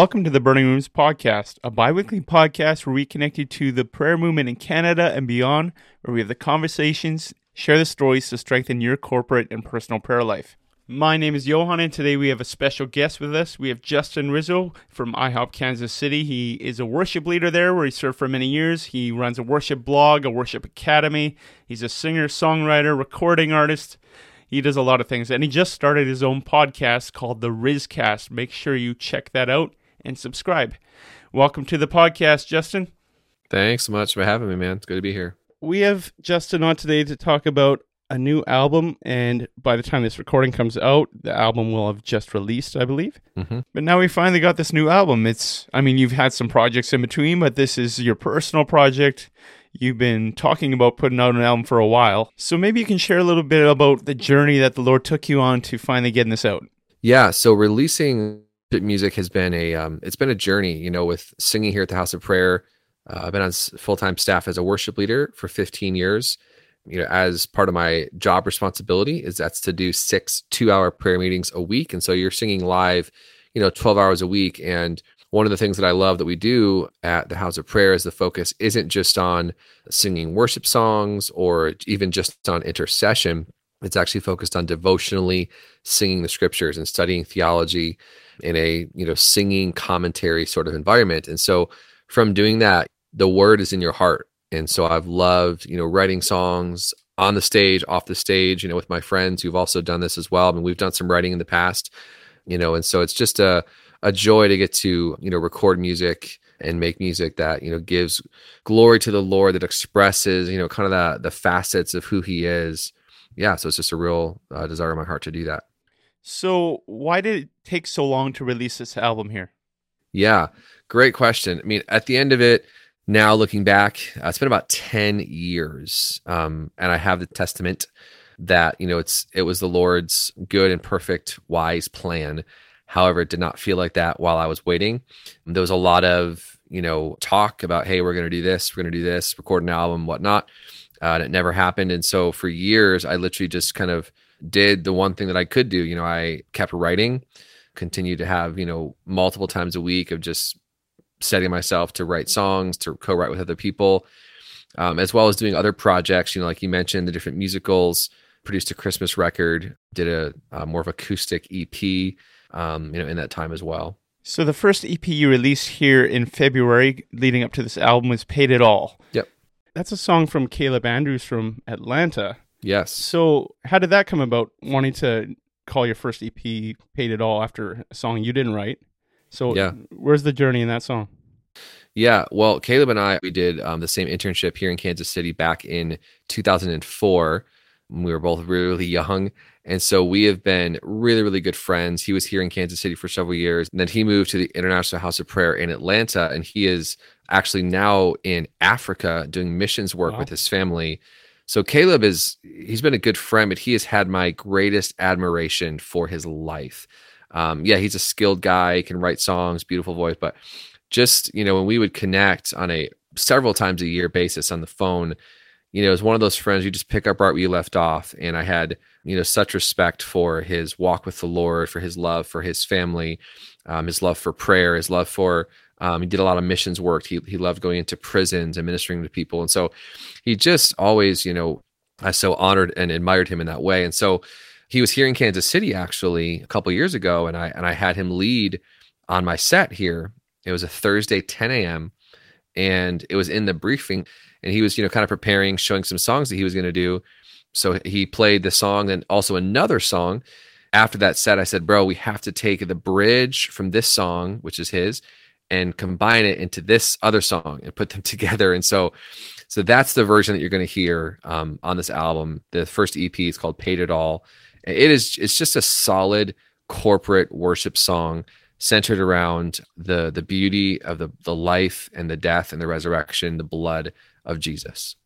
Welcome to the Burning Rooms Podcast, a bi weekly podcast where we connect you to the prayer movement in Canada and beyond, where we have the conversations, share the stories to strengthen your corporate and personal prayer life. My name is Johan, and today we have a special guest with us. We have Justin Rizzo from IHOP Kansas City. He is a worship leader there where he served for many years. He runs a worship blog, a worship academy. He's a singer, songwriter, recording artist. He does a lot of things, and he just started his own podcast called The Rizcast. Make sure you check that out and subscribe. Welcome to the podcast, Justin. Thanks so much for having me, man. It's good to be here. We have Justin on today to talk about a new album, and by the time this recording comes out, the album will have just released, I believe. Mm-hmm. But now we finally got this new album. It's, I mean, you've had some projects in between, but this is your personal project. You've been talking about putting out an album for a while. So maybe you can share a little bit about the journey that the Lord took you on to finally getting this out. Yeah. So releasing music has been a um, it's been a journey you know with singing here at the house of prayer. Uh, i've been on full-time staff as a worship leader for 15 years. You know as part of my job responsibility is that's to do six two hour prayer meetings a week. And so you're singing live you know 12 hours a week. And one of the things that i love that we do at the house of prayer is the focus isn't just on singing worship songs or even just on intercession. It's actually focused on devotionally singing the scriptures and studying theology in a you know singing commentary sort of environment. And so from doing that the word is in your heart. And so i've loved you know writing songs on the stage off the stage you know with my friends who've also done this as well. I mean we've done some writing in the past you know and so it's just a a joy to get to you know record music and make music that you know gives glory to the lord that expresses you know kind of the the facets of who he is. Yeah so it's just a real uh, desire in my heart to do that so, why did it take so long to release this album here? Yeah, great question. I mean, at the end of it, now looking back, uh, it's been about 10 years. Um, and I have the testament that, you know, it's it was the Lord's good and perfect, wise plan. However, it did not feel like that while I was waiting. There was a lot of, you know, talk about, hey, we're going to do this, we're going to do this, record an album, whatnot. Uh, and it never happened. And so for years, I literally just kind of did the one thing that I could do. You know, I kept writing, continued to have, you know, multiple times a week of just setting myself to write songs, to co write with other people, um, as well as doing other projects. You know, like you mentioned, the different musicals, produced a Christmas record, did a, a more of acoustic EP, um, you know, in that time as well. So the first EP you released here in February, leading up to this album, was "Paid It All." Yep, that's a song from Caleb Andrews from Atlanta. Yes. So, how did that come about? Wanting to call your first EP "Paid It All" after a song you didn't write. So, yeah, where's the journey in that song? Yeah, well, Caleb and I we did um, the same internship here in Kansas City back in 2004. We were both really, really young, and so we have been really, really good friends. He was here in Kansas City for several years, and then he moved to the International House of Prayer in Atlanta, and he is actually now in Africa doing missions work wow. with his family so Caleb is he's been a good friend, but he has had my greatest admiration for his life. Um, yeah, he's a skilled guy, can write songs, beautiful voice, but just you know when we would connect on a several times a year basis on the phone, you know, as one of those friends you just pick up right where you left off, and I had you know such respect for his walk with the Lord, for his love for his family, um, his love for prayer, his love for um, he did a lot of missions work. He he loved going into prisons and ministering to people, and so he just always, you know, I so honored and admired him in that way. And so he was here in Kansas City actually a couple years ago, and I and I had him lead on my set here. It was a Thursday, 10 a.m., and it was in the briefing, and he was you know kind of preparing, showing some songs that he was going to do. So he played the song and also another song. After that set, I said, "Bro, we have to take the bridge from this song, which is his." And combine it into this other song and put them together. And so, so that's the version that you're going to hear um, on this album. The first EP is called "Paid It All." It is it's just a solid corporate worship song centered around the the beauty of the the life and the death and the resurrection, the blood of Jesus.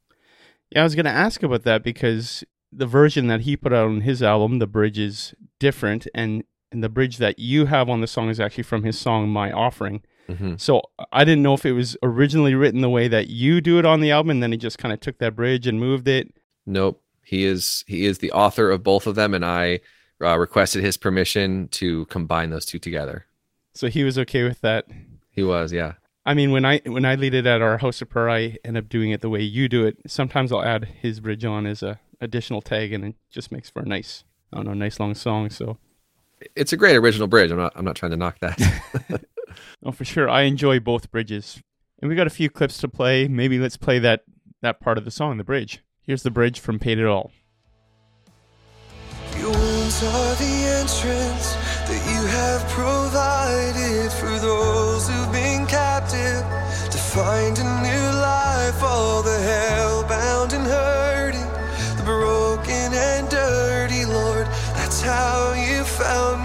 Yeah, I was going to ask about that because the version that he put out on his album, the bridge is different, and and the bridge that you have on the song is actually from his song "My Offering." Mm-hmm. So I didn't know if it was originally written the way that you do it on the album, and then he just kind of took that bridge and moved it. Nope. He is he is the author of both of them, and I uh, requested his permission to combine those two together. So he was okay with that. He was, yeah. I mean, when I when I lead it at our house of prayer, I end up doing it the way you do it. Sometimes I'll add his bridge on as a additional tag, and it just makes for a nice, I don't know, nice long song. So it's a great original bridge. I'm not I'm not trying to knock that. oh, for sure. I enjoy both bridges, and we got a few clips to play. Maybe let's play that that part of the song, the bridge. Here's the bridge from Paid It All. Your wounds are the entrance that you have provided for those who've been captive to find a new life. All the hell-bound and hurting, the broken and dirty, Lord. That's how you found me.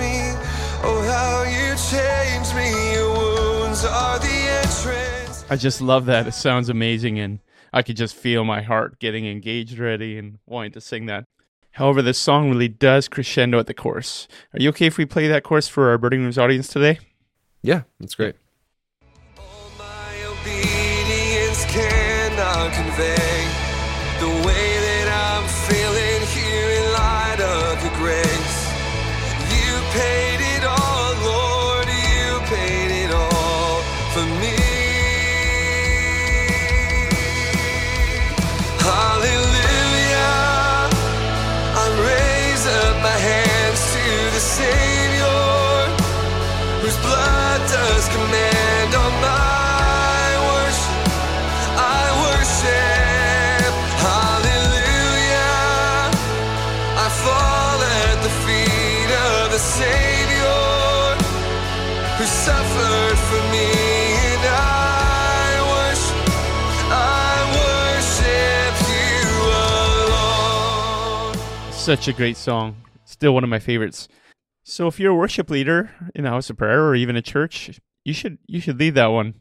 I just love that. It sounds amazing, and I could just feel my heart getting engaged ready and wanting to sing that. However, this song really does crescendo at the chorus. Are you okay if we play that chorus for our Burning Rooms audience today? Yeah, that's great. Whose blood does command on my worship. I worship, hallelujah. I fall at the feet of the Savior who suffered for me, and I worship, I worship you alone. Such a great song. Still one of my favorites. So if you're a worship leader in a house of prayer or even a church, you should you should lead that one.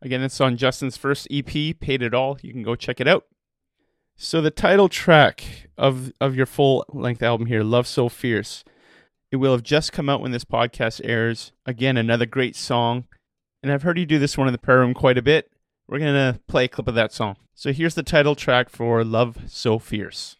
Again, it's on Justin's first EP, Paid It All. You can go check it out. So the title track of of your full length album here, Love So Fierce, it will have just come out when this podcast airs. Again, another great song. And I've heard you do this one in the prayer room quite a bit. We're gonna play a clip of that song. So here's the title track for Love So Fierce.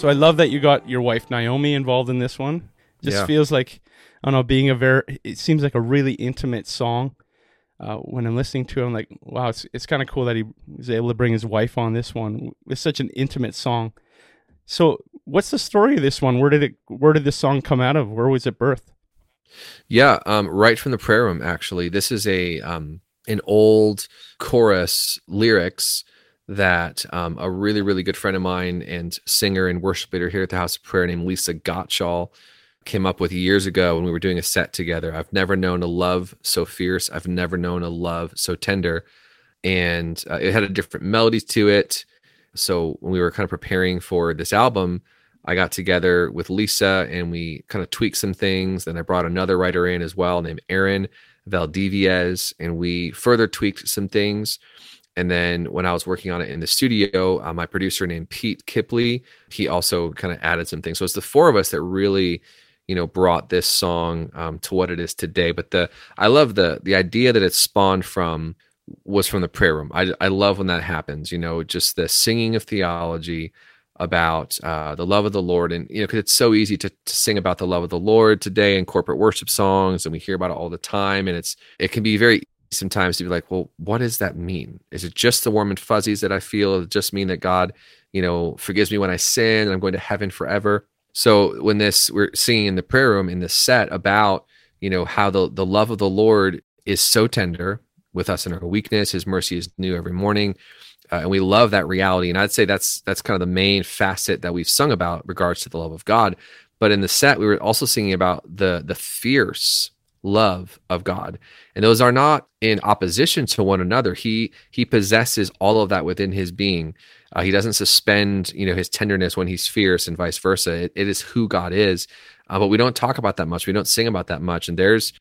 So I love that you got your wife Naomi involved in this one. Just Yeah. feels like I don't know, being a very it seems like a really intimate song. Uh, when I'm listening to it, I'm like, wow, it's it's kind of cool that he was able to bring his wife on this one. It's such an intimate song. So, what's the story of this one? Where did it? Where did this song come out of? Where was it birthed? Yeah, um, right from the prayer room. Actually, this is a um, an old chorus lyrics that um, a really really good friend of mine and singer and worship leader here at the House of Prayer named Lisa Gottschall came up with years ago when we were doing a set together. I've never known a love so fierce. I've never known a love so tender, and uh, it had a different melodies to it. So when we were kind of preparing for this album, I got together with Lisa and we kind of tweaked some things. Then I brought another writer in as well named Aaron Valdiviez, and we further tweaked some things. And then when I was working on it in the studio, uh, my producer named Pete Kipley, he also kind of added some things. So it's the four of us that really, you know, brought this song um, to what it is today. But the I love the the idea that it spawned from was from the prayer room. I I love when that happens. You know, just the singing of theology about uh, the love of the Lord, and you know, because it's so easy to, to sing about the love of the Lord today in corporate worship songs, and we hear about it all the time, and it's it can be very sometimes to be like, well, what does that mean? Is it just the warm and fuzzies that I feel? Does it just mean that God, you know, forgives me when I sin and I'm going to heaven forever? So when this we're singing in the prayer room in this set about, you know, how the the love of the Lord is so tender with us in our weakness, his mercy is new every morning. Uh, and we love that reality. And I'd say that's that's kind of the main facet that we've sung about regards to the love of God. But in the set, we were also singing about the the fierce love of God. And those are not in opposition to one another. He he possesses all of that within his being. Uh, he doesn't suspend, you know, his tenderness when he's fierce and vice versa. it, it is who God is. Uh, but we don't talk about that much. We don't sing about that much. And there's,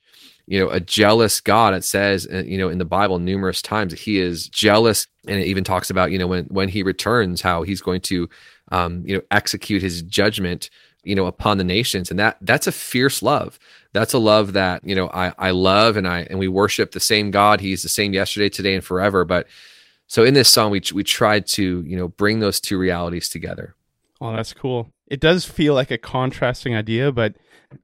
you know, a jealous God. It says, uh, you know, in the Bible numerous times that he is jealous, and it even talks about, you know, when when he returns, how he's going to, um, you know, execute his judgment you know upon the nations. And that that's a fierce love. That's a love that you know i i love and i and we worship the same god. He's the same yesterday today and forever. But so in this song we we tried to you know bring those two realities together. Oh that's cool. It does feel like a contrasting idea but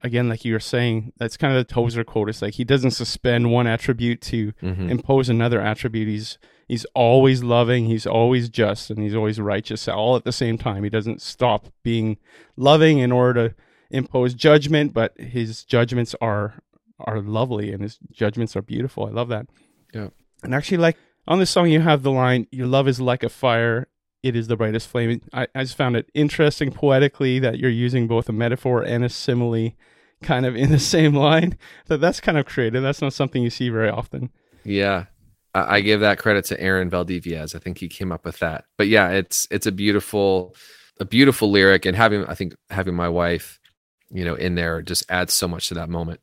again like you were saying that's kind of the tozer quote it's like he doesn't suspend one attribute to mm-hmm. impose another attribute he's he's always loving, he's always just, and he's always righteous all at the same time. He doesn't stop being loving in order to impose judgment, but his judgments are are lovely and his judgments are beautiful. I love that. Yeah. And actually like on this song you have the line, Your love is like a fire, it is the brightest flame. I, I just found it interesting poetically that you're using both a metaphor and a simile kind of in the same line. So that's kind of creative. That's not something you see very often. Yeah. I give that credit to Aaron Valdivias. I think he came up with that. But yeah, it's it's a beautiful, a beautiful lyric, and having I think having my wife, you know, in there just adds so much to that moment.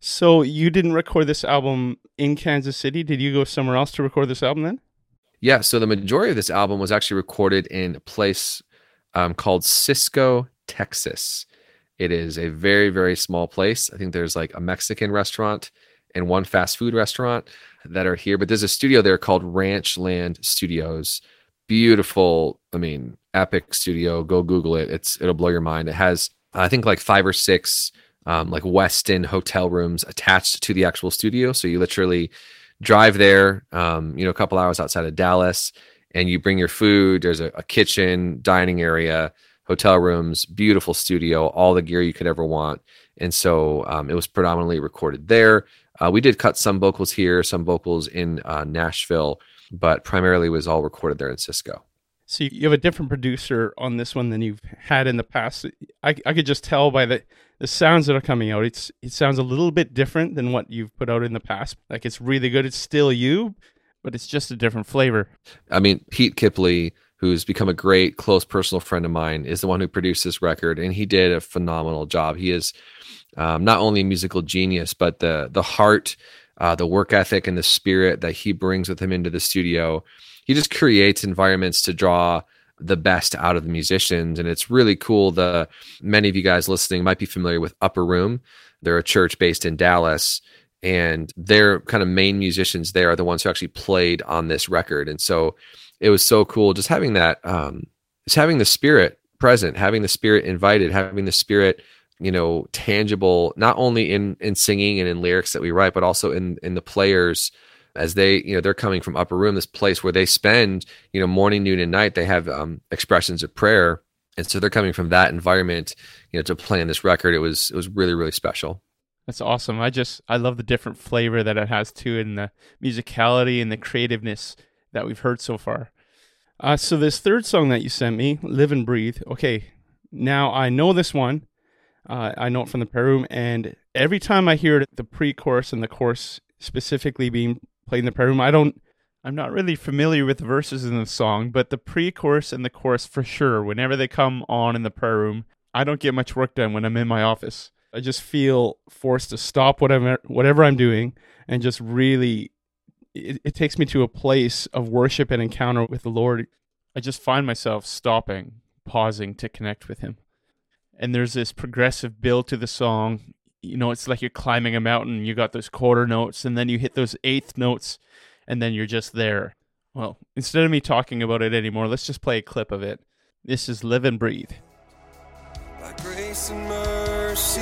So you didn't record this album in Kansas City? Did you go somewhere else to record this album then? Yeah. So the majority of this album was actually recorded in a place um, called Cisco, Texas. It is a very very small place. I think there's like a Mexican restaurant and one fast food restaurant that are here. But there's a studio there called Ranchland Studios. Beautiful, I mean, epic studio. Go Google it. It's it'll blow your mind. It has I think like five or six um, like Westin hotel rooms attached to the actual studio. So you literally drive there, um, you know, a couple hours outside of Dallas, and you bring your food. There's a, a kitchen, dining area, hotel rooms, beautiful studio, all the gear you could ever want. And so um, it was predominantly recorded there. Uh, we did cut some vocals here, some vocals in uh, Nashville, but primarily was all recorded there in Cisco. So you have a different producer on this one than you've had in the past. I, I could just tell by the, the sounds that are coming out. It's it sounds a little bit different than what you've put out in the past. Like it's really good. It's still you, but it's just a different flavor. I mean, Pete Kipley, who's become a great close personal friend of mine, is the one who produced this record, and he did a phenomenal job. He is um, not only a musical genius, but the the heart, uh, the work ethic, and the spirit that he brings with him into the studio. He just creates environments to draw the best out of the musicians, and it's really cool. The many of you guys listening might be familiar with Upper Room. They're a church based in Dallas, and their kind of main musicians there are the ones who actually played on this record, and so it was so cool just having that, um, just having the spirit present, having the spirit invited, having the spirit you know tangible not only in in singing and in lyrics that we write but also in in the players as they you know they're coming from upper room this place where they spend you know morning noon and night they have um, expressions of prayer. And so they're coming from that environment you know to play on this record. It was it was really really special. That's awesome. I just i love the different flavor that it has too and the musicality and the creativeness that we've heard so far. Uh, so this third song that you sent me live and breathe. Okay now i know this one. Uh, I know it from the prayer room, and every time I hear it, the pre-chorus and the chorus specifically being played in the prayer room, I don't. I'm not really familiar with the verses in the song, but the pre-chorus and the chorus for sure. Whenever they come on in the prayer room, I don't get much work done when I'm in my office. I just feel forced to stop whatever whatever I'm doing and just really. It, it takes me to a place of worship and encounter with the Lord. I just find myself stopping, pausing to connect with Him and there's this progressive build to the song. You know, it's like you're climbing a mountain. You got those quarter notes, and then you hit those eighth notes, and then you're just there. Well, instead of me talking about it anymore, let's just play a clip of it. This is Live and Breathe. By grace and mercy,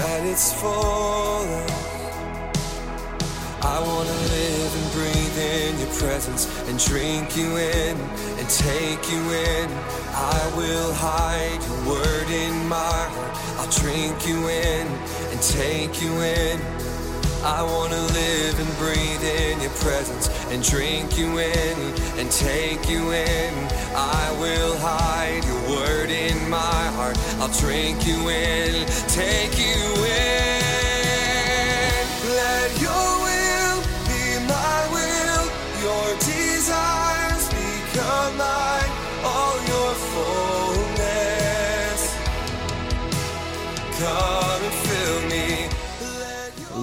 at its fullest, I want to live and breathe presence and drink you in and take you in. I will hide your word in my heart. I'll drink you in and take you in. I wanna live and breathe in your presence and drink you in and take you in. I will hide your word in my heart. I'll drink you in, take you in.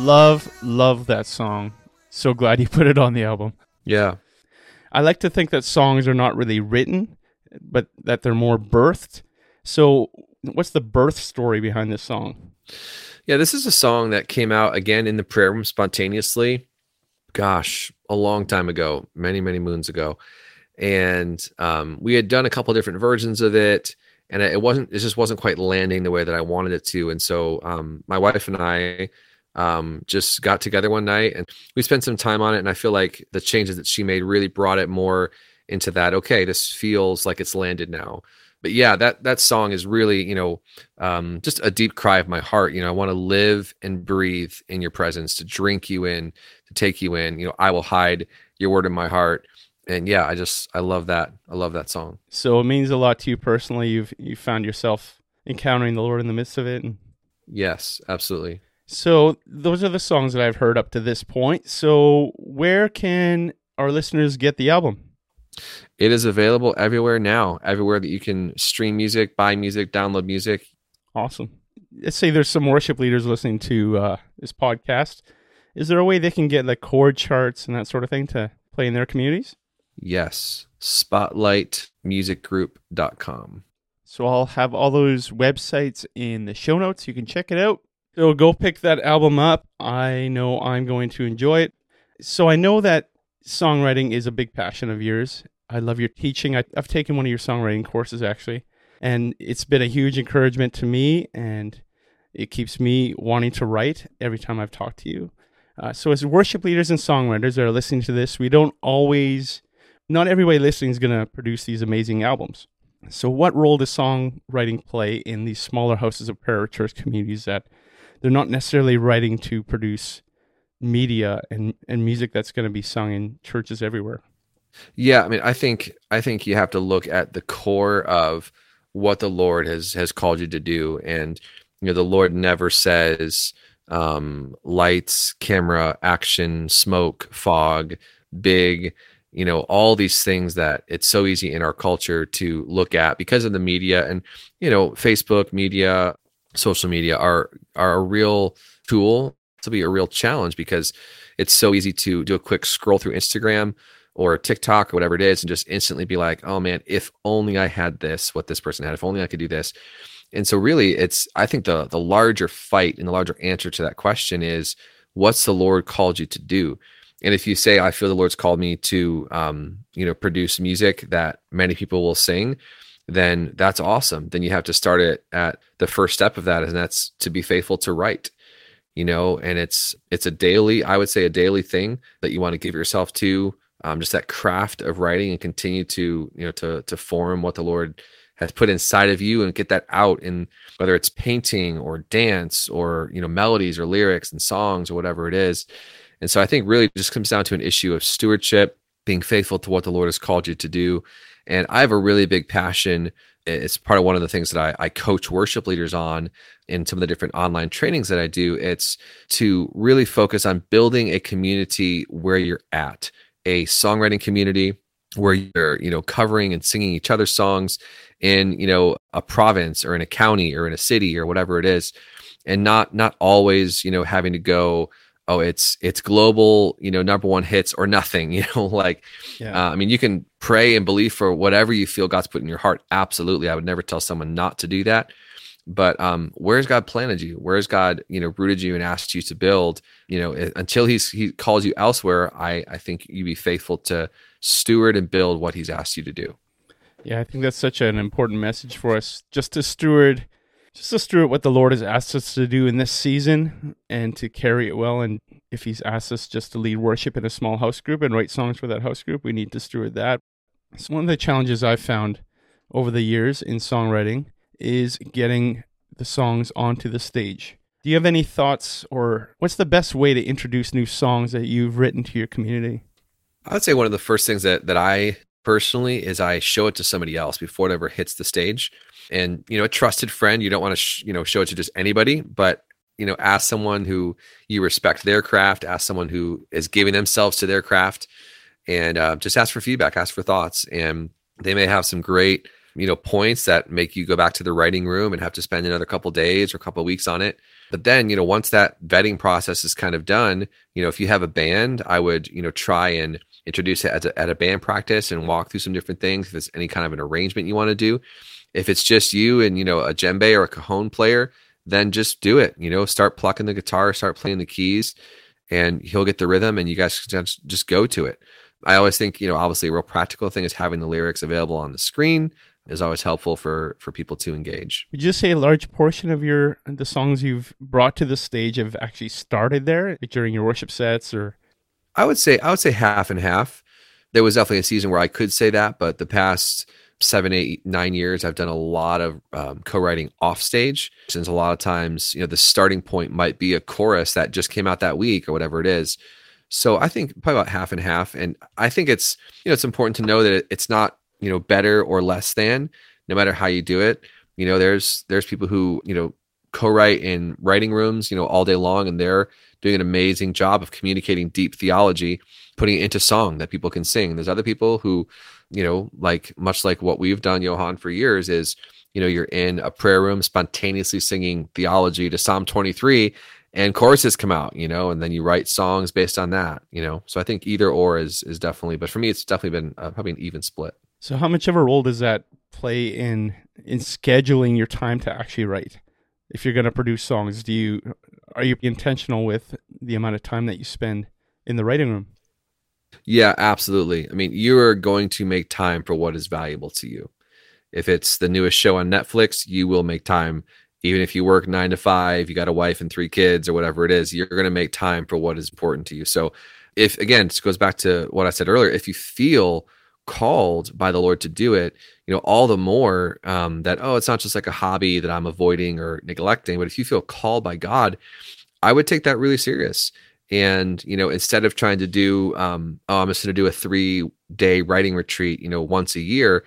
Love, love that song. So glad you put it on the album. Yeah. I like to think that songs are not really written, but that they're more birthed. So, what's the birth story behind this song? Yeah, this is a song that came out again in the prayer room spontaneously. Gosh, a long time ago, many, many moons ago. And um, we had done a couple different versions of it and it wasn't, it just wasn't quite landing the way that I wanted it to. And so um, my wife and I um, just got together one night and we spent some time on it. And I feel like the changes that she made really brought it more into that. Okay, this feels like it's landed now. But yeah, that that song is really, you know, um, just a deep cry of my heart. You know, I want to live and breathe in your presence, to drink you in, to take you in. You know, I will hide your word in my heart. And yeah, I just I love that. I love that song. So it means a lot to you personally. You've you found yourself encountering the Lord in the midst of it. And... Yes, absolutely. So those are the songs that I've heard up to this point. So where can our listeners get the album? It is available everywhere now, everywhere that you can stream music, buy music, download music. Awesome. Let's say there's some worship leaders listening to uh, this podcast. Is there a way they can get the chord charts and that sort of thing to play in their communities? Yes. Spotlightmusicgroup.com. So I'll have all those websites in the show notes. You can check it out. So go pick that album up. I know I'm going to enjoy it. So I know that songwriting is a big passion of yours. I love your teaching. I, have taken one of your songwriting courses actually, and it's been a huge encouragement to me, and it keeps me wanting to write every time I've talked to you. Uh, so, as worship leaders and songwriters that are listening to this, we don't always, not everybody listening is going to produce these amazing albums. So, what role does songwriting play in these smaller houses of prayer church communities that they're not necessarily writing to produce media and, and music that's going to be sung in churches everywhere. Yeah, I mean, I think I think you have to look at the core of what the Lord has has called you to do, and you know, the Lord never says um, lights, camera, action, smoke, fog, big, you know, all these things that it's so easy in our culture to look at because of the media and you know, Facebook media, social media are are a real tool to be a real challenge because it's so easy to do a quick scroll through Instagram or TikTok or whatever it is and just instantly be like, oh man, if only I had this, what this person had, if only I could do this. And so really it's I think the the larger fight and the larger answer to that question is what's the Lord called you to do? And if you say, I feel the Lord's called me to um, you know, produce music that many people will sing, then that's awesome. Then you have to start it at the first step of that, and that's to be faithful to write. You know, and it's it's a daily, I would say, a daily thing that you want to give yourself to, um, just that craft of writing and continue to you know to to form what the Lord has put inside of you and get that out in whether it's painting or dance or you know melodies or lyrics and songs or whatever it is. And so I think really just comes down to an issue of stewardship, being faithful to what the Lord has called you to do, and I have a really big passion. It's part of one of the things that I, I coach worship leaders on in some of the different online trainings that I do. It's to really focus on building a community where you're at, a songwriting community where you're, you know, covering and singing each other's songs in, you know, a province or in a county or in a city or whatever it is. And not not always, you know, having to go oh it's it's global you know number one hits or nothing you know like yeah. uh, i mean you can pray and believe for whatever you feel god's put in your heart. Absolutely. I would never tell someone not to do that. But um, where's god planted you? Where's god you know rooted you and asked you to build? You know until he's he calls you elsewhere i i think you be faithful to steward and build what he's asked you to do. Yeah i think that's such an important message for us just to steward just to steward what the Lord has asked us to do in this season and to carry it well. And if He's asked us just to lead worship in a small house group and write songs for that house group, we need to steward that. So, one of the challenges I've found over the years in songwriting is getting the songs onto the stage. Do you have any thoughts, or what's the best way to introduce new songs that you've written to your community? I would say one of the first things that, that I personally is I show it to somebody else before it ever hits the stage and you know a trusted friend you don't want to sh- you know show it to just anybody but you know ask someone who you respect their craft ask someone who is giving themselves to their craft and uh, just ask for feedback ask for thoughts and they may have some great you know, points that make you go back to the writing room and have to spend another couple days or couple weeks on it. But then, you know, once that vetting process is kind of done, you know, if you have a band, I would, you know, try and introduce it a, at a band practice and walk through some different things. If it's any kind of an arrangement you want to do, if it's just you and, you know, a djembe or a cajon player, then just do it. You know, start plucking the guitar, start playing the keys, and he'll get the rhythm, and you guys just just go to it. I always think, you know, obviously a real practical thing is having the lyrics available on the screen is always helpful for for people to engage. Would you say a large portion of your the songs you've brought to the stage have actually started there during your worship sets or I would say I would say half and half. There was definitely a season where I could say that, but the past seven, eight, nine years, I've done a lot of um, co-writing off stage. Since a lot of times, you know, the starting point might be a chorus that just came out that week or whatever it is. So I think probably about half and half. And I think it's you know it's important to know that it's not you know better or less than no matter how you do it. You know, there's there's people who you know co-write in writing rooms you know all day long, and they're doing an amazing job of communicating deep theology, putting it into song that people can sing. There's other people who you know, like much like what we've done, Johan, for years, is you know, you're in a prayer room spontaneously singing theology to Psalm 23 and choruses come out, you know, and then you write songs based on that, you know. So I think either or is is definitely, but for me, it's definitely been uh, probably an even split. So how much of a role does that play in in scheduling your time to actually write? If you're going to produce songs, do you are you intentional with the amount of time that you spend in the writing room? Yeah, absolutely. I mean, you are going to make time for what is valuable to you. If it's the newest show on Netflix, you will make time. Even if you work nine to five, you got a wife and three kids or whatever it is, you're going to make time for what is important to you. So, if again, this goes back to what I said earlier, if you feel called by the Lord to do it, you know, all the more um, that, oh, it's not just like a hobby that I'm avoiding or neglecting, but if you feel called by God, I would take that really serious. And you know instead of trying to do um, oh i'm just going to do a three day writing retreat you know once a year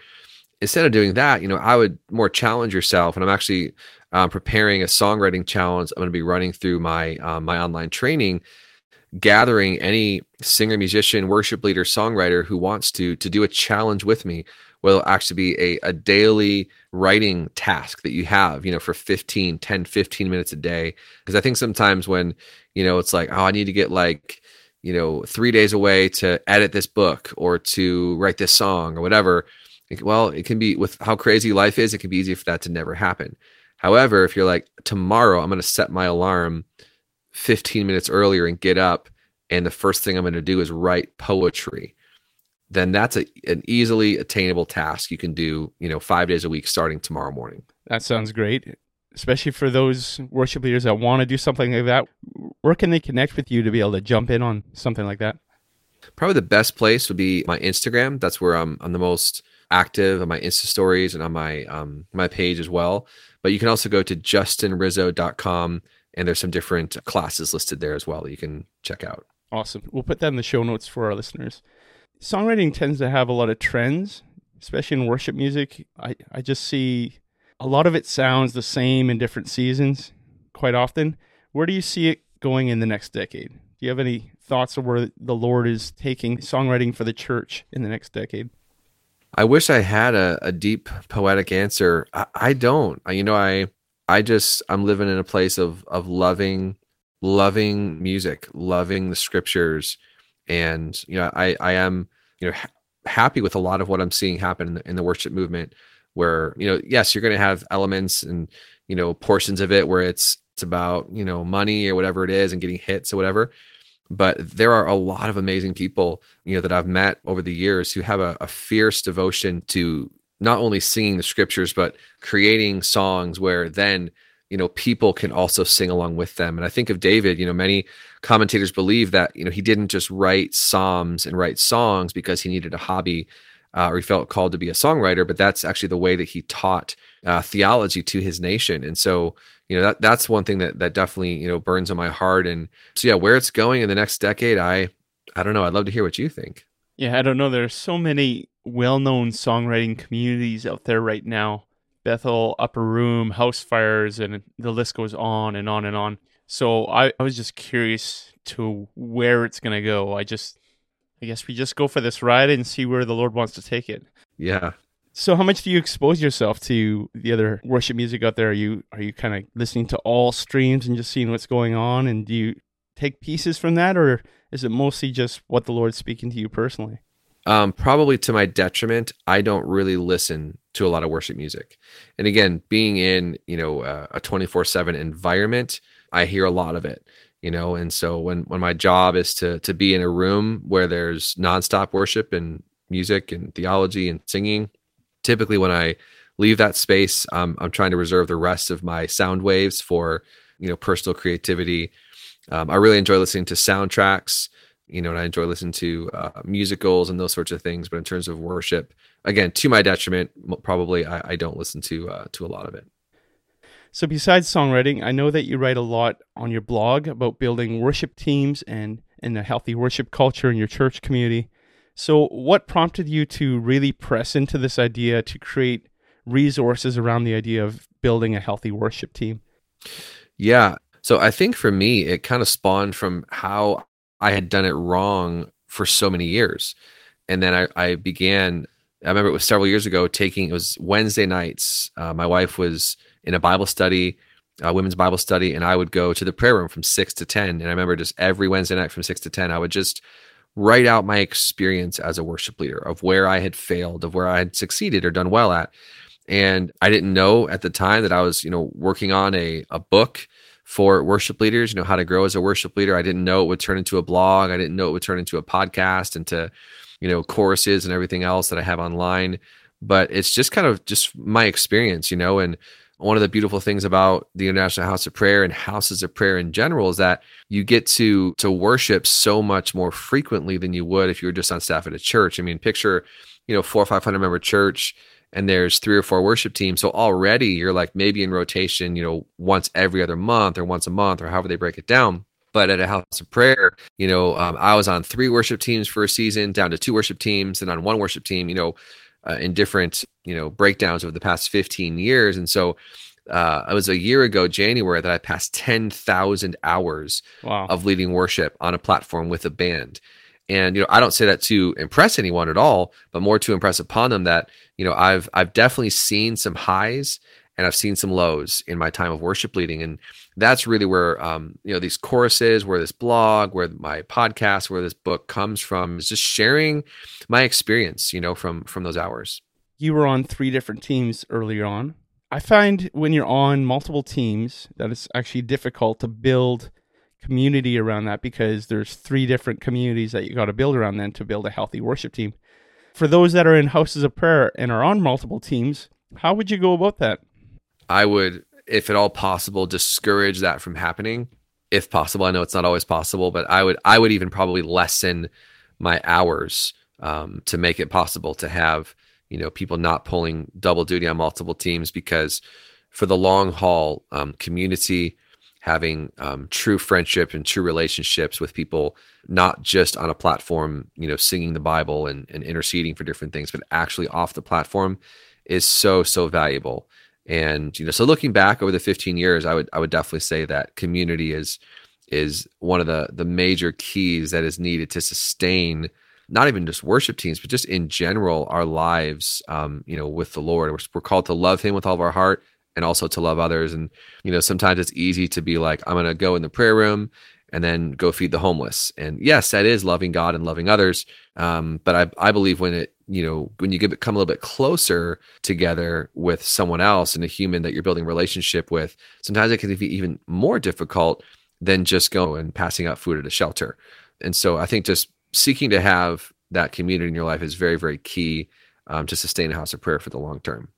instead of doing that you know i would more challenge yourself. And i'm actually um, preparing a songwriting challenge i'm going to be running through my um, my online training gathering any singer musician worship leader songwriter who wants to to do a challenge with me will actually be a, a daily writing task that you have you know for 15 10 15 minutes a day. Because i think sometimes when you know it's like oh i need to get like you know three days away to edit this book or to write this song or whatever well it can be with how crazy life is it can be easy for that to never happen. However if you're like tomorrow i'm going to set my alarm 15 minutes earlier and get up and the first thing i'm going to do is write poetry. Then that's a, an easily attainable task you can do you know five days a week starting tomorrow morning. That sounds great especially for those worship leaders that want to do something like that. Where can they connect with you to be able to jump in on something like that? Probably the best place would be my instagram. That's where i'm, I'm the most active on my insta stories and on my um, my page as well. But you can also go to justinrizzo.com and there's some different classes listed there as well that you can check out awesome we'll put that in the show notes for our listeners songwriting tends to have a lot of trends especially in worship music i, I just see a lot of it sounds the same in different seasons quite often. Where do you see it going in the next decade? Do you have any thoughts of where the Lord is taking songwriting for the church in the next decade? I wish I had a, a deep poetic answer. I, I don't. I, you know, I I just I'm living in a place of of loving loving music, loving the scriptures, and you know, I I am you know ha- happy with a lot of what I'm seeing happen in the, in the worship movement where you know yes you're going to have elements and you know portions of it where it's it's about you know money or whatever it is and getting hits or whatever. But there are a lot of amazing people you know that i've met over the years who have a, a fierce devotion to not only singing the scriptures but creating songs where then you know people can also sing along with them and i think of david you know many commentators believe that you know he didn't just write psalms and write songs because he needed a hobby uh, or he felt called to be a songwriter, but that's actually the way that he taught uh, theology to his nation. And so, you know, that that's one thing that that definitely you know burns on my heart. And so, yeah, where it's going in the next decade, I I don't know. I'd love to hear what you think. Yeah, I don't know. There's so many well-known songwriting communities out there right now. Bethel, Upper Room, Housefires, and the list goes on and on and on. So I, I was just curious to where it's going to go. I just I guess we just go for this ride and see where the Lord wants to take it. Yeah. So how much do you expose yourself to the other worship music out there? Are you are you kind of listening to all streams and just seeing what's going on and do you take pieces from that or is it mostly just what the Lord's speaking to you personally? Um, probably to my detriment, I don't really listen to a lot of worship music. And again, being in, you know, uh, a 24/7 environment, I hear a lot of it, you know, and so when when my job is to to be in a room where there's nonstop worship and music and theology and singing, typically when I leave that space, um, I'm trying to reserve the rest of my sound waves for, you know, personal creativity. Um, I really enjoy listening to soundtracks, you know, and I enjoy listening to uh, musicals and those sorts of things. But in terms of worship, again, to my detriment, probably I, I don't listen to uh, to a lot of it. So, besides songwriting, I know that you write a lot on your blog about building worship teams and and a healthy worship culture in your church community. So, what prompted you to really press into this idea to create resources around the idea of building a healthy worship team? Yeah. So, I think for me, it kind of spawned from how I had done it wrong for so many years. And then I, I began, I remember it was several years ago, taking, it was Wednesday nights. Uh, my wife was in a Bible study, a women's Bible study, and I would go to the prayer room from six to 10. And I remember just every Wednesday night from six to 10, I would just write out my experience as a worship leader of where I had failed, of where I had succeeded or done well at. And I didn't know at the time that I was, you know, working on a, a book for worship leaders, you know, how to grow as a worship leader. I didn't know it would turn into a blog. I didn't know it would turn into a podcast, into, you know, courses and everything else that I have online. But it's just kind of just my experience, you know, and one of the beautiful things about the International House of Prayer and houses of prayer in general is that you get to to worship so much more frequently than you would if you were just on staff at a church. I mean, picture, you know, four or five hundred member church and there's three or four worship teams. So already you're like maybe in rotation, you know, once every other month or once a month or however they break it down. But at a house of prayer, you know, um, I was on three worship teams for a season, down to two worship teams, and on one worship team, you know, uh, in different you know breakdowns over the past 15 years and so uh, it was a year ago january that i passed 10000 hours wow. of leading worship on a platform with a band and you know i don't say that to impress anyone at all but more to impress upon them that you know i've i've definitely seen some highs and I've seen some lows in my time of worship leading, and that's really where um, you know these choruses, where this blog, where my podcast, where this book comes from, is just sharing my experience, you know, from from those hours. You were on three different teams earlier on. I find when you're on multiple teams that it's actually difficult to build community around that because there's three different communities that you got to build around then to build a healthy worship team. For those that are in houses of prayer and are on multiple teams, how would you go about that? I would, if at all possible, discourage that from happening. If possible, I know it's not always possible, but I would, I would even probably lessen my hours um, to make it possible to have, you know, people not pulling double duty on multiple teams because for the long haul, um, community, having um, true friendship and true relationships with people, not just on a platform, you know, singing the Bible and, and interceding for different things, but actually off the platform is so, so valuable. And you know, so looking back over the 15 years, I would I would definitely say that community is is one of the the major keys that is needed to sustain not even just worship teams, but just in general our lives, um, you know, with the Lord. We're, we're called to love Him with all of our heart and also to love others. And you know, sometimes it's easy to be like, I'm going to go in the prayer room and then go feed the homeless. And yes, that is loving God and loving others. Um, but I, I believe when it, you know, when you get become a little bit closer together with someone else and a human that you're building relationship with, sometimes it can be even more difficult than just going and passing out food at a shelter. And so I think just seeking to have that community in your life is very, very key um, to sustain a house of prayer for the long term.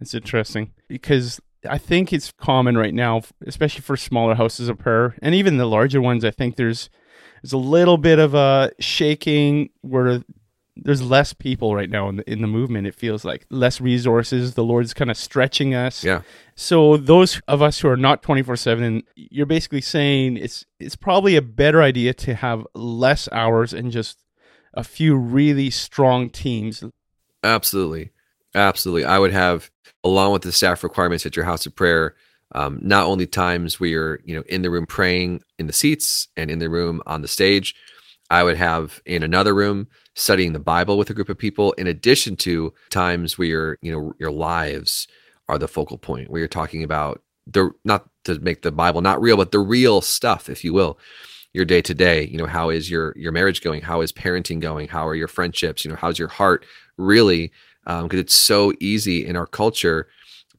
It's interesting because I think it's common right now, especially for smaller houses of prayer and even the larger ones. I think there's there's a little bit of a shaking where there's less people right now in the in the movement. It feels like less resources. The Lord's kind of stretching us. Yeah. So those of us who are not twenty four seven, you're basically saying it's it's probably a better idea to have less hours and just a few really strong teams. Absolutely. Absolutely. I would have, along with the staff requirements at your house of prayer, um, not only times where you're, you know, in the room praying in the seats and in the room on the stage. I would have in another room studying the Bible with a group of people, in addition to times where your, you know, your lives are the focal point, where you're talking about the not to make the Bible not real, but the real stuff, if you will. Your day to day, you know, how is your your marriage going? How is parenting going? How are your friendships? You know, how's your heart really? Because um, it's so easy in our culture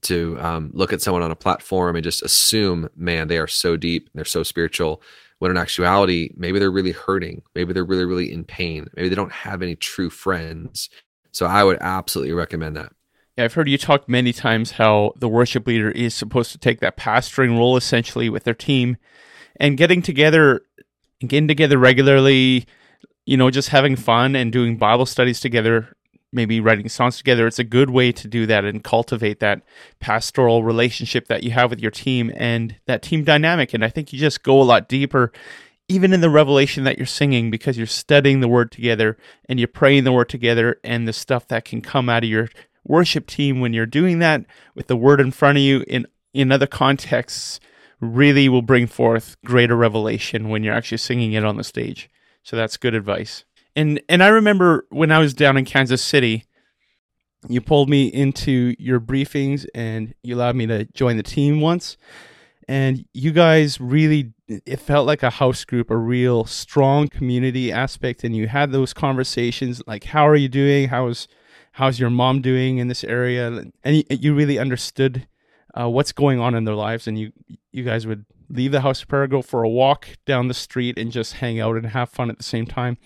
to um, look at someone on a platform and just assume, man, they are so deep, they're so spiritual. When in actuality, maybe they're really hurting. Maybe they're really, really in pain. Maybe they don't have any true friends. So I would absolutely recommend that. Yeah, I've heard you talk many times how the worship leader is supposed to take that pastoring role essentially with their team and getting together getting together regularly, you know, just having fun and doing Bible studies together maybe writing songs together, it's a good way to do that and cultivate that pastoral relationship that you have with your team and that team dynamic. And I think you just go a lot deeper, even in the revelation that you're singing, because you're studying the word together and you're praying the word together and the stuff that can come out of your worship team when you're doing that with the word in front of you in in other contexts really will bring forth greater revelation when you're actually singing it on the stage. So that's good advice. And and I remember when I was down in Kansas City, you pulled me into your briefings and you allowed me to join the team once. And you guys really it felt like a house group, a real strong community aspect and you had those conversations like how are you doing? How's how's your mom doing in this area? And you, really understood uh, what's going on in their lives and you you guys would leave the house of prayer go for a walk down the street and just hang out and have fun at the same time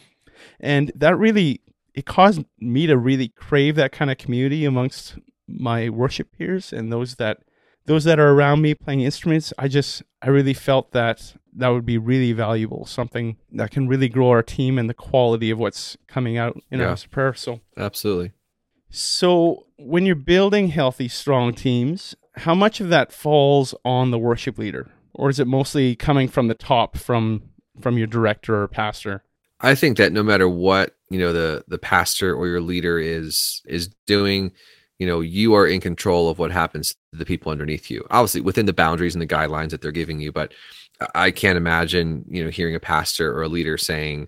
and that really it caused me to really crave that kind of community amongst my worship peers and those that those that are around me playing instruments. I just i really felt that that would be really valuable something that can really grow our team and the quality of what's coming out in yeah. our prayer. So absolutely. So when you're building healthy strong teams how much of that falls on the worship leader? Or is it mostly coming from the top from from your director or pastor I think that no matter what you know the the pastor or your leader is is doing, you know you are in control of what happens to the people underneath you. Obviously within the boundaries and the guidelines that they're giving you, but I can't imagine you know hearing a pastor or a leader saying,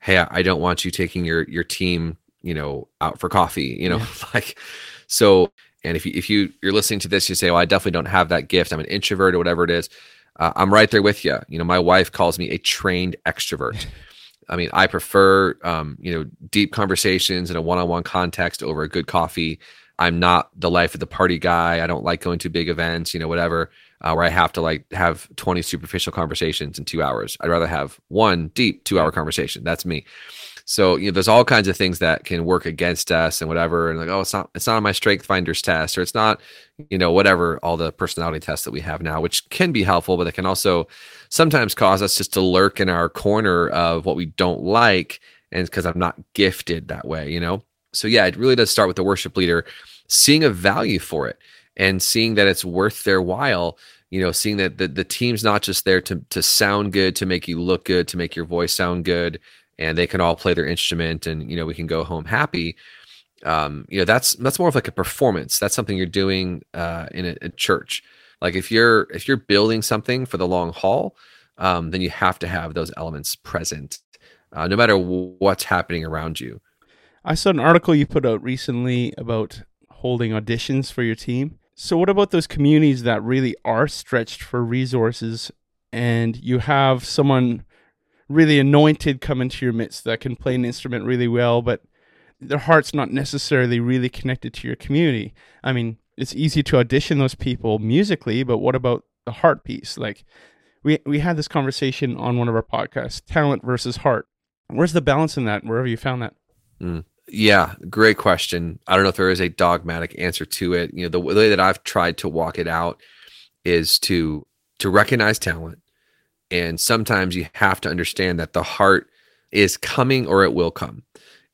"Hey, I don't want you taking your your team you know out for coffee," you know, yeah. like so. And if you if you you're listening to this, you say, "Well, I definitely don't have that gift. I'm an introvert or whatever it is." Uh, I'm right there with you. You know, my wife calls me a trained extrovert. I mean, I prefer, um, you know, deep conversations in a one-on-one context over a good coffee. I'm not the life of the party guy. I don't like going to big events, you know, whatever, uh, where I have to like have 20 superficial conversations in two hours. I'd rather have one deep two-hour conversation. That's me. So you know, there's all kinds of things that can work against us and whatever, and like, oh, it's not, it's not on my Strength Finders test, or it's not, you know, whatever all the personality tests that we have now, which can be helpful, but it can also sometimes cause us just to lurk in our corner of what we don't like, and because I'm not gifted that way, you know. So yeah, it really does start with the worship leader seeing a value for it and seeing that it's worth their while you know seeing that the, the team's not just there to to sound good to make you look good to make your voice sound good and they can all play their instrument and you know we can go home happy um, you know that's that's more of like a performance. That's something you're doing uh, in a, a, church. Like if you're if you're building something for the long haul um, then you have to have those elements present uh, no matter what's happening around you. I saw an article you put out recently about holding auditions for your team. So what about those communities that really are stretched for resources and you have someone really anointed come into your midst that can play an instrument really well, but their heart's not necessarily really connected to your community. I mean, it's easy to audition those people musically, but what about the heart piece? Like we we had this conversation on one of our podcasts, talent versus heart. Where's the balance in that? Wherever you found that? Mm. Yeah, great question. I don't know if there is a dogmatic answer to it. You know, the way that I've tried to walk it out is to to recognize talent and sometimes you have to understand that the heart is coming or it will come.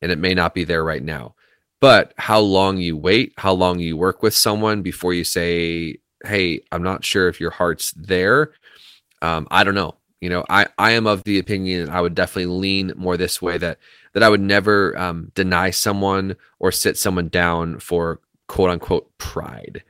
And it may not be there right now. But how long you wait, how long you work with someone before you say, Hey, I'm not sure if your heart's there. Um, I don't know. You know, I, I am of the opinion I would definitely lean more this way that that I would never um, deny someone or sit someone down for quote unquote pride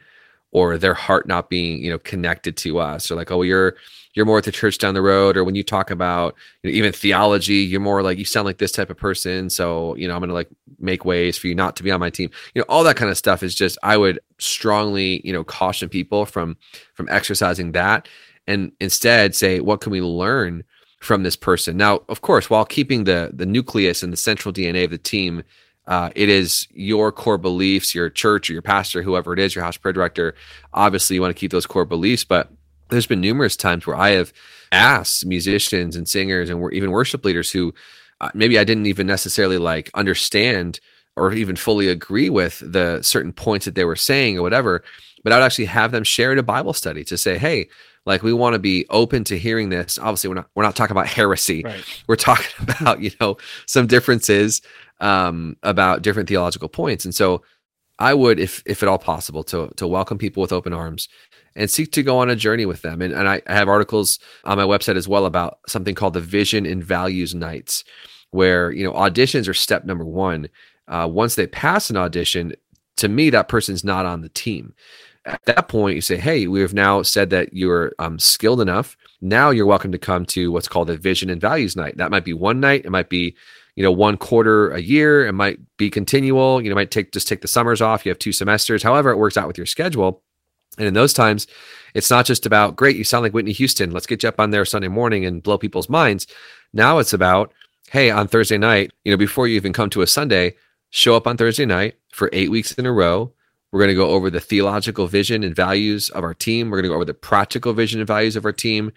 or their heart not being you know connected to us or like oh you're you're more at the church down the road or when you talk about you know, even theology you're more like you sound like this type of person so you know i'm gonna like make ways for you not to be on my team. You know all that kind of stuff is just i would strongly you know caution people from from exercising that and instead say what can we learn from this person? Now of course while keeping the the nucleus and the central dna of the team uh, it is your core beliefs, your church or your pastor, whoever it is, your house prayer director. Obviously, you want to keep those core beliefs, but there's been numerous times where I have asked musicians and singers and even worship leaders who uh, maybe I didn't even necessarily like understand or even fully agree with the certain points that they were saying or whatever, but I'd actually have them share in a Bible study to say, hey, like we want to be open to hearing this. Obviously, we're not we're not talking about heresy. Right. We're talking about you know some differences um, about different theological points. And so I would, if if at all possible, to to welcome people with open arms and seek to go on a journey with them. And, and I, I have articles on my website as well about something called the Vision and Values Nights, where you know auditions are step number one. Uh, once they pass an audition, to me that person's not on the team. At that point, you say, "Hey, we have now said that you're um, skilled enough. Now you're welcome to come to what's called a Vision and Values Night. That might be one night. It might be you know one quarter a year. It might be continual. You know might take just take the summers off. You have two semesters. However it works out with your schedule. And in those times it's not just about great you sound like whitney houston. Let's get you up on there sunday morning and blow people's minds. Now it's about hey on thursday night you know before you even come to a sunday show up on thursday night for eight weeks in a row. We're going to go over the theological vision and values of our team. We're going to go over the practical vision and values of our team.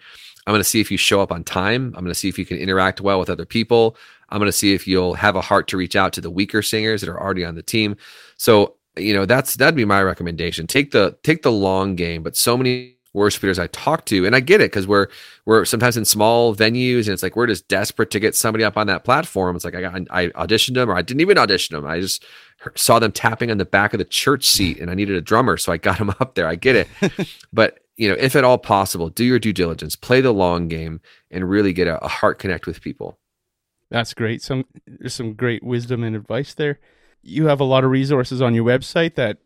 I'm going to see if you show up on time. I'm going to see if you can interact well with other people. I'm going to see if you'll have a heart to reach out to the weaker singers that are already on the team. So, you know, that's that'd be my recommendation. Take the take the long game, but so many worship leaders I talk to, and I get it because we're we're sometimes in small venues, and it's like we're just desperate to get somebody up on that platform. It's like I got I auditioned them, or I didn't even audition them. I just saw them tapping on the back of the church seat, and I needed a drummer, so I got them up there. I get it, but you know, if at all possible, do your due diligence, play the long game, and really get a, a heart connect with people. That's great. Some there's some great wisdom and advice there. You have a lot of resources on your website that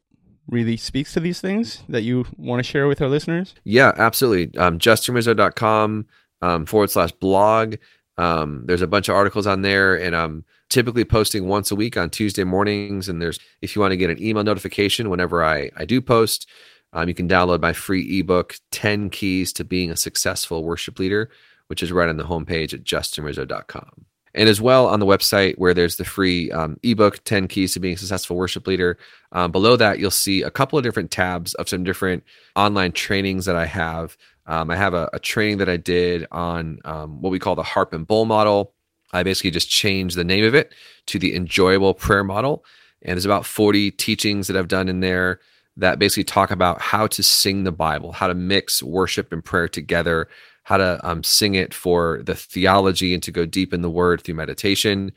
really speaks to these things that you want to share with our listeners. Yeah, absolutely. Um, justinrizzo.com um, forward slash blog. Um, there's a bunch of articles on there, and I'm typically posting once a week on Tuesday mornings. And there's if you want to get an email notification whenever I I do post, um, you can download my free ebook, 10 Keys to Being a Successful Worship Leader, which is right on the homepage at justinrizzo.com and as well on the website where there's the free um, ebook 10 keys to being a successful worship leader. Um, below that you'll see a couple of different tabs of some different online trainings that i have. Um, i have a, a, training that i did on um, what we call the harp and bowl model. I basically just changed the name of it to the enjoyable prayer model. And there's about 40 teachings that i've done in there that basically talk about how to sing the bible how to mix worship and prayer together how to um, sing it for the theology and to go deep in the word through meditation.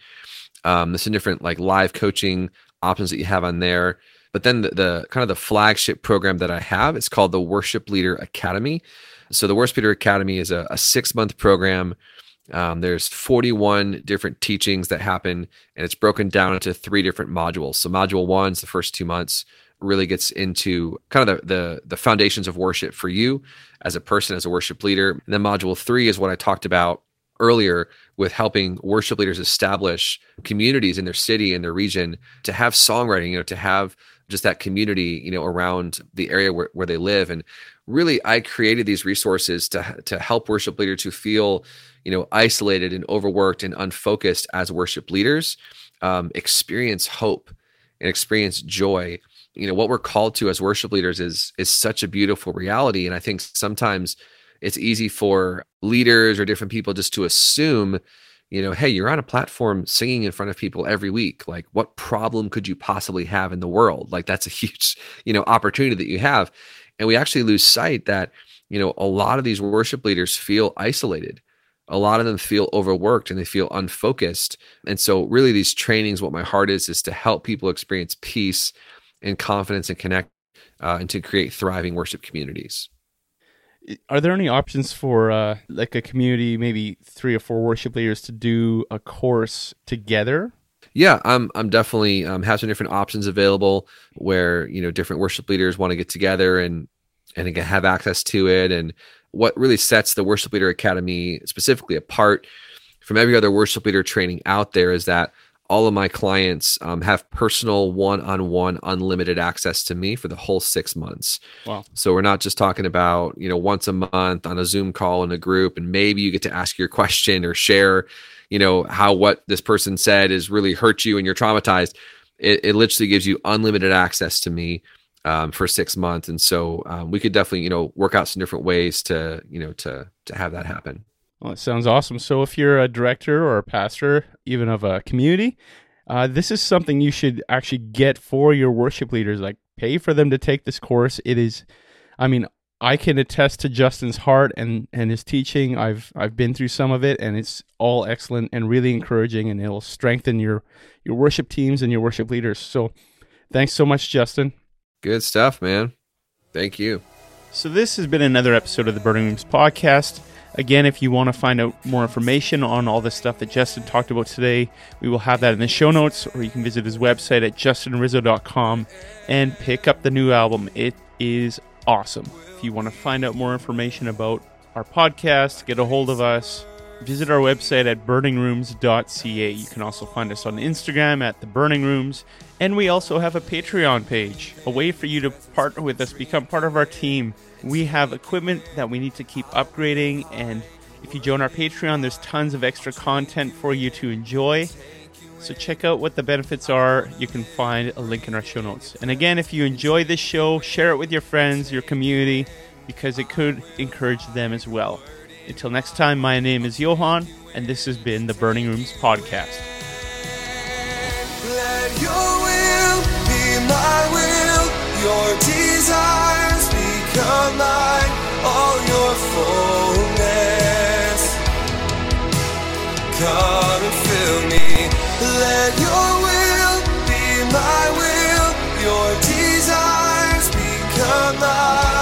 Um, there's some different like live coaching options that you have on there. But then the, the kind of the flagship program that I have, it's called the Worship Leader Academy. So the Worship Leader Academy is a, a six month program. Um, there's 41 different teachings that happen, and it's broken down into three different modules. So module one is the first two months really gets into kind of the, the, the foundations of worship for you as a person, as a worship leader. And then module three is what I talked about earlier with helping worship leaders establish communities in their city in their region to have songwriting, you know, to have just that community, you know, around the area where, where they live. And really I created these resources to to help worship leaders to feel, you know, isolated and overworked and unfocused as worship leaders, um, experience hope and experience joy you know what we're called to as worship leaders is is such a beautiful reality. And i think sometimes it's easy for leaders or different people just to assume you know hey you're on a platform singing in front of people every week. Like what problem could you possibly have in the world? Like that's a huge you know opportunity that you have. And we actually lose sight that you know a lot of these worship leaders feel isolated. A lot of them feel overworked and they feel unfocused. And so really these trainings what my heart is is to help people experience peace and confidence and connect uh, and to create thriving worship communities. Are there any options for uh, like a community, maybe three or four worship leaders to do a course together? Yeah, I'm I'm definitely um, have some different options available where you know different worship leaders want to get together and and again have access to it. And what really sets the Worship Leader Academy specifically apart from every other worship leader training out there is that all of my clients um, have personal one-on-one unlimited access to me for the whole six months. Wow. so we're not just talking about you know once a month on a zoom call in a group and maybe you get to ask your question or share you know how what this person said has really hurt you and you're traumatized. It, it literally gives you unlimited access to me um, for six months. And so um, we could definitely you know work out some different ways to you know to to have that happen Well, it sounds awesome. So, if you're a director or a pastor, even of a community, uh, this is something you should actually get for your worship leaders. Like, pay for them to take this course. It is, I mean, I can attest to Justin's heart and and his teaching. I've I've been through some of it, and it's all excellent and really encouraging, and it'll strengthen your your worship teams and your worship leaders. So, thanks so much, Justin. good stuff man thank you So, this has been another episode of the Burning Rooms podcast. Again, if you want to find out more information on all the stuff that Justin talked about today, we will have that in the show notes, or you can visit his website at justinrizzo.com and pick up the new album. It is awesome. If you want to find out more information about our podcast, get a hold of us, visit our website at burningrooms.ca. You can also find us on Instagram at the Burning Rooms, and we also have a Patreon page, a way for you to partner with us, become part of our team. We have equipment that we need to keep upgrading, and if you join our Patreon, there's tons of extra content for you to enjoy. So check out what the benefits are. You can find a link in our show notes. And again, if you enjoy this show, share it with your friends, your community, because it could encourage them as well. Until next time, my name is Johan, and this has been the Burning Rooms Podcast. Let your will be my will, your desires become mine, all your fullness. Come and fill me. Let your will be my will, your desires become mine.